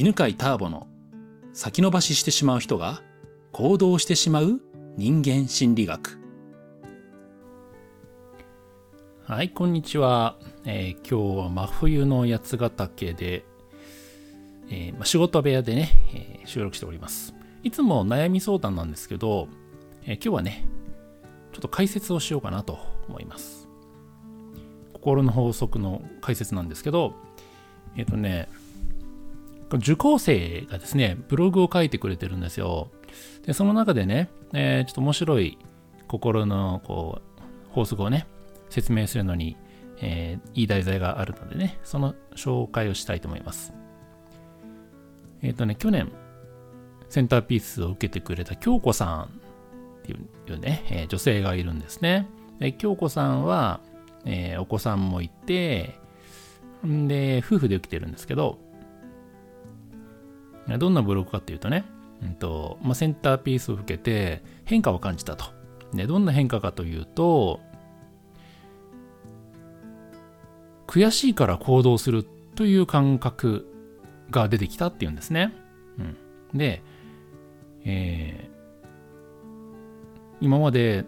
犬飼ターボの先延ばししてしまう人が行動してしまう人間心理学。はいこんにちは、えー、今日は真冬の八ヶ岳で、えーま、仕事部屋でね、えー、収録しております。いつも悩み相談なんですけど、え、今日はねちょっと解説をしようかなと思います。心の法則の解説なんですけどえっ、とね受講生がですね、ブログを書いてくれてるんですよ。で、その中でね、えー、ちょっと面白い心のこう法則をね、説明するのに、えー、いい題材があるのでね、その紹介をしたいと思います。えっ、ー、とね、去年、センターピースを受けてくれた京子さんっていうね、えー、女性がいるんですね。で京子さんは、えー、お子さんもいて、んで、夫婦で受けてるんですけど、どんなブログかっていうとね、うんとまあ、センターピースを受けて変化を感じたと。でどんな変化かというと、悔しいから行動するという感覚が出てきたっていうんですね。うん、で、えー、今まで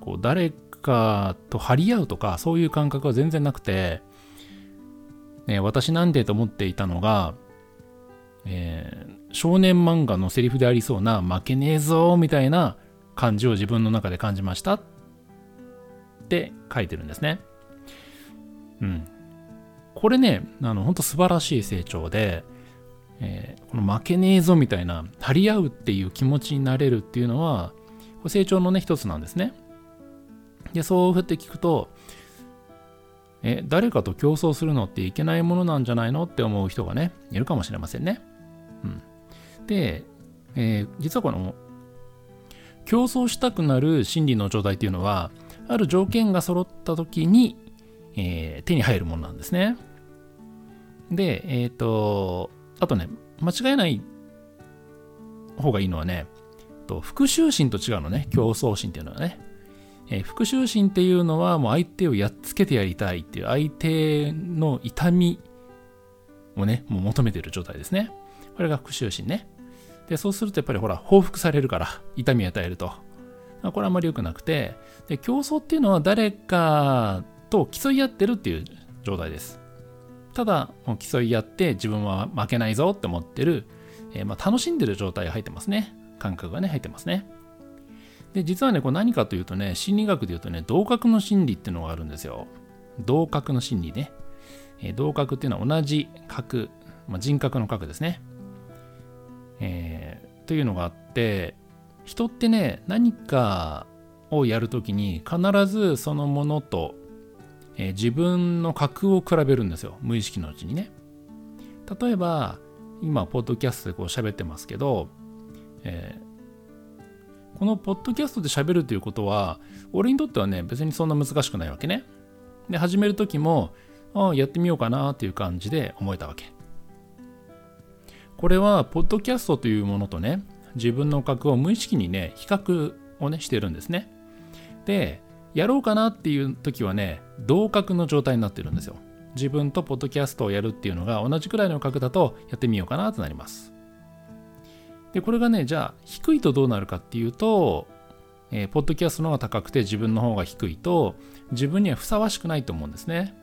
こう誰かと張り合うとかそういう感覚は全然なくて、ね、私なんでと思っていたのがえー、少年漫画のセリフでありそうな負けねえぞみたいな感じを自分の中で感じましたって書いてるんですね。うん。これね、あの、本当素晴らしい成長で、えー、この負けねえぞみたいな、張り合うっていう気持ちになれるっていうのは、成長のね、一つなんですね。で、そうふって聞くと、え、誰かと競争するのっていけないものなんじゃないのって思う人がね、いるかもしれませんね。で、えー、実はこの競争したくなる心理の状態っていうのはある条件が揃った時に、えー、手に入るものなんですね。で、えっ、ー、と、あとね、間違えない方がいいのはね、と復讐心と違うのね、競争心っていうのはね。えー、復讐心っていうのはもう相手をやっつけてやりたいっていう相手の痛みをね、もう求めてる状態ですね。これが復讐心ね。で、そうするとやっぱりほら、報復されるから、痛みを与えると。これはあんまり良くなくて、で、競争っていうのは誰かと競い合ってるっていう状態です。ただ、もう競い合って自分は負けないぞって思ってる、えー、まあ楽しんでる状態が入ってますね。感覚がね、入ってますね。で、実はね、これ何かというとね、心理学で言うとね、同格の心理っていうのがあるんですよ。同格の心理ね。えー、同格っていうのは同じ格、まあ、人格の格ですね。えー、というのがあって人ってね何かをやるときに必ずそのものと、えー、自分の格を比べるんですよ。無意識のうちにね。例えば今ポッドキャストでこう喋ってますけど、えー、このポッドキャストで喋るということは俺にとってはね別にそんな難しくないわけね。で始める時もああやってみようかなっていう感じで思えたわけ。これは、ポッドキャストというものとね、自分の格を無意識にね、比較をね、してるんですね。で、やろうかなっていう時はね、同格の状態になってるんですよ。自分とポッドキャストをやるっていうのが同じくらいの格だとやってみようかなとなります。で、これがね、じゃあ低いとどうなるかっていうと、えー、ポッドキャストの方が高くて自分の方が低いと自分にはふさわしくないと思うんですね。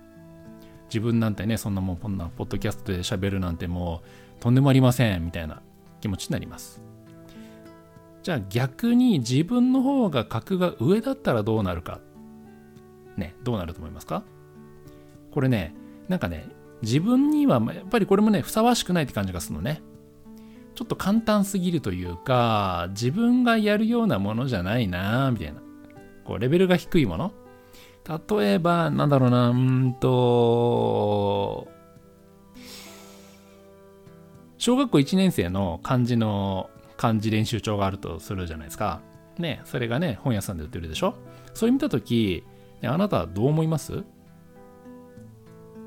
自分なんてね、そんなもんこんなポッドキャストで喋るなんてもうとんでもありませんみたいな気持ちになります。じゃあ逆に自分の方が格が上だったらどうなるか。ねどうなると思いますか？これねなんかね自分にはやっぱりこれもねふさわしくないって感じがするのね。ちょっと簡単すぎるというか自分がやるようなものじゃないなみたいな。こうレベルが低いもの。例えばなんだろうなうんと小学校1年生の漢字の漢字練習帳があるとするじゃないですか。ね、それがね、本屋さんで売ってるでしょ？それ見たとき、ね、あなたはどう思います？なん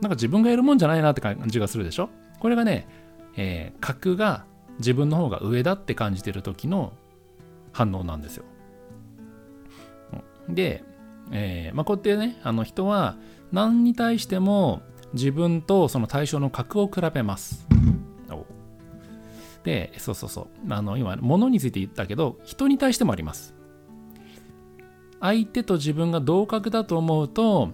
か自分がやるもんじゃないなって感じがするでしょ？これがね、えー、格が自分の方が上だって感じてる時の反応なんですよ。で、えー、まあ、こうやってね、あの人は何に対しても自分とその対象の格を比べます。で、そうそうそう。あの、今、物について言ったけど、人に対してもあります。相手と自分が同格だと思うと、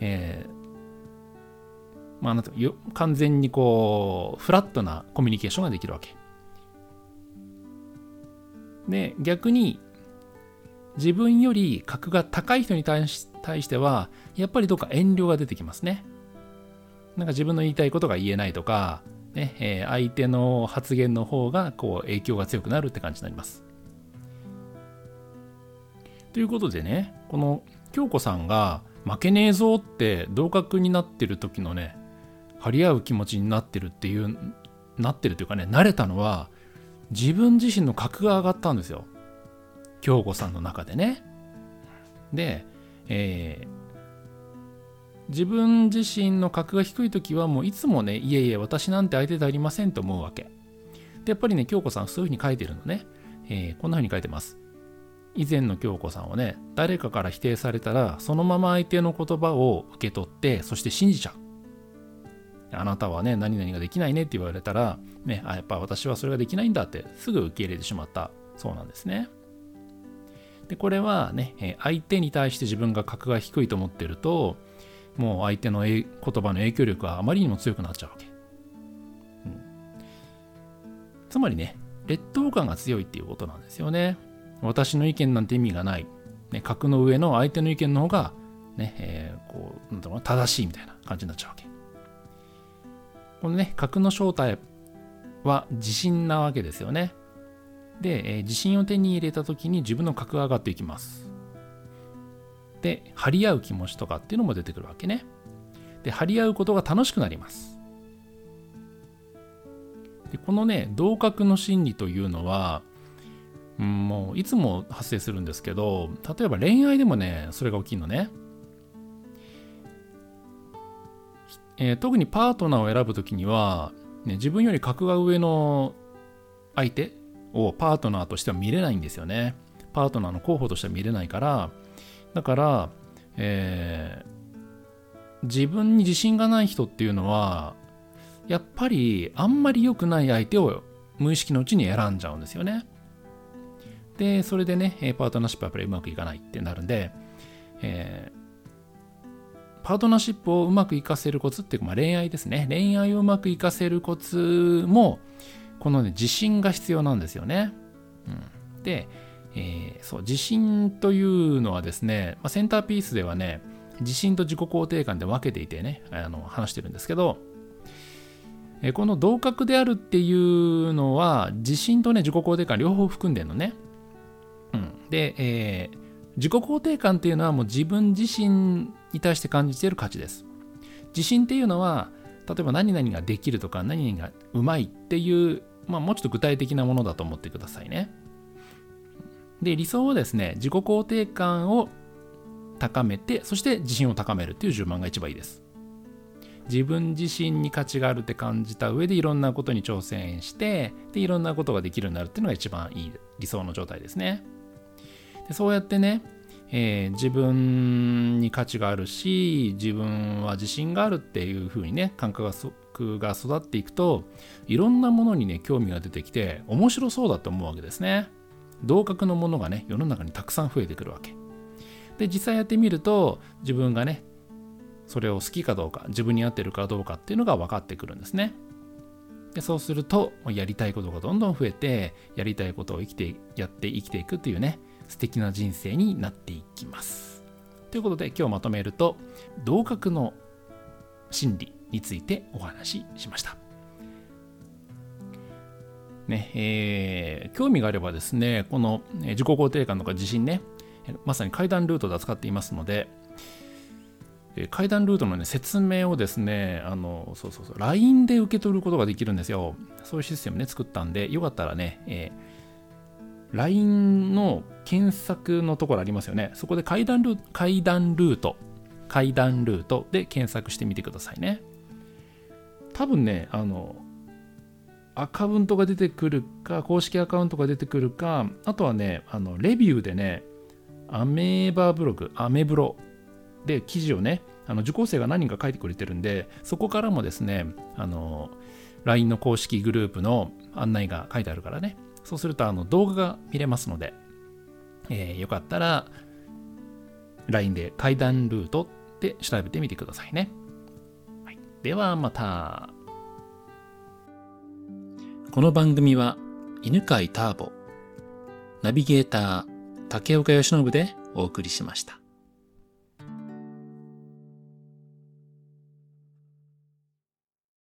えー、まあ、なんてよ完全にこう、フラットなコミュニケーションができるわけ。で、逆に、自分より格が高い人に対しては、やっぱりどっか遠慮が出てきますね。なんか自分の言いたいことが言えないとか、ねえー、相手の発言の方がこう影響が強くなるって感じになります。ということでね、この京子さんが負けねえぞって同格になってる時のね、張り合う気持ちになってるっていう、なってるというかね、慣れたのは自分自身の格が上がったんですよ。京子さんの中でね。で、えー、自分自身の格が低い時はもういつもね、いえいえ、私なんて相手でありませんと思うわけ。で、やっぱりね、京子さんそういうふうに書いてるのね。えー、こんなふうに書いてます。以前の京子さんはね、誰かから否定されたら、そのまま相手の言葉を受け取って、そして信じちゃう。あなたはね、何々ができないねって言われたら、ね、あ、やっぱ私はそれができないんだってすぐ受け入れてしまったそうなんですね。で、これはね、相手に対して自分が格が低いと思ってると、もう相手の言葉の影響力があまりにも強くなっちゃうわけ。うん、つまりね、劣等感が強いっていうことなんですよね。私の意見なんて意味がない。ね、格の上の相手の意見の方が、ね、えー、こう、なんだろう正しいみたいな感じになっちゃうわけ。このね、格の正体は自信なわけですよね。で、えー、自信を手に入れた時に自分の格が上がっていきます。で張り合う気持ちとかっていうのも出てくるわけね。で張り合うことが楽しくなります。でこのね同格の心理というのは、うん、もういつも発生するんですけど例えば恋愛でもねそれが起きるのね。えー、特にパートナーを選ぶときには、ね、自分より格が上の相手をパートナーとしては見れないんですよね。パートナーの候補としては見れないから、だから、えー、自分に自信がない人っていうのは、やっぱりあんまり良くない相手を無意識のうちに選んじゃうんですよね。で、それでね、パートナーシップはやっぱりうまくいかないってなるんで、えー、パートナーシップをうまくいかせるコツっていうか、まあ、恋愛ですね。恋愛をうまくいかせるコツも、このね、自信が必要なんですよね。うん、で、えー、そう自信というのはですね、まあ、センターピースではね自信と自己肯定感で分けていてねあの話してるんですけど、えー、この同格であるっていうのは自信とね自己肯定感両方含んでるのね、うん、で、えー、自己肯定感っていうのはもう自分自身に対して感じている価値です。自信っていうのは例えば何々ができるとか何々がうまいっていう、まあ、もうちょっと具体的なものだと思ってくださいね。で、理想はですね、自己肯定感を高めて、そして自信を高めるっていう順番が一番いいです。自分自身に価値があるって感じた上でいろんなことに挑戦してでいろんなことができるようになるっていうのが一番いい理想の状態ですね。でそうやってね、えー、自分に価値があるし自分は自信があるっていう風にね感覚が育っていくといろんなものにね興味が出てきて面白そうだと思うわけですね。同格のものがね、世の中にたくさん増えてくるわけ。で、実際やってみると、自分がね、それを好きかどうか、自分に合ってるかどうかっていうのが分かってくるんですね。でそうすると、やりたいことがどんどん増えて、やりたいことを生きて、やって生きていくっていうね、素敵な人生になっていきます。ということで、今日まとめると、同格の心理についてお話ししました。ね、えー、興味があればですね、この自己肯定感とか自信ね、まさに階段ルートで扱っていますので、階段ルートの、ね、説明をですね、あの、そうそうそう、LINE で受け取ることができるんですよ。そういうシステムね、作ったんで、よかったらね、えー、LINE の検索のところありますよね。そこで階段ル階段ルート、階段ルートで検索してみてくださいね。多分ね、あの、アカウントが出てくるか、公式アカウントが出てくるか、あとはね、あのレビューでね、アメーバーブログ、アメブロで記事をね、あの受講生が何人か書いてくれてるんで、そこからもですね、あの LINE の公式グループの案内が書いてあるからね。そうするとあの動画が見れますので、えー、よかったら LINE で階段ルートって調べてみてくださいね。はい、ではまた。この番組は犬飼ターボ、ナビゲーター竹岡義信でお送りしました。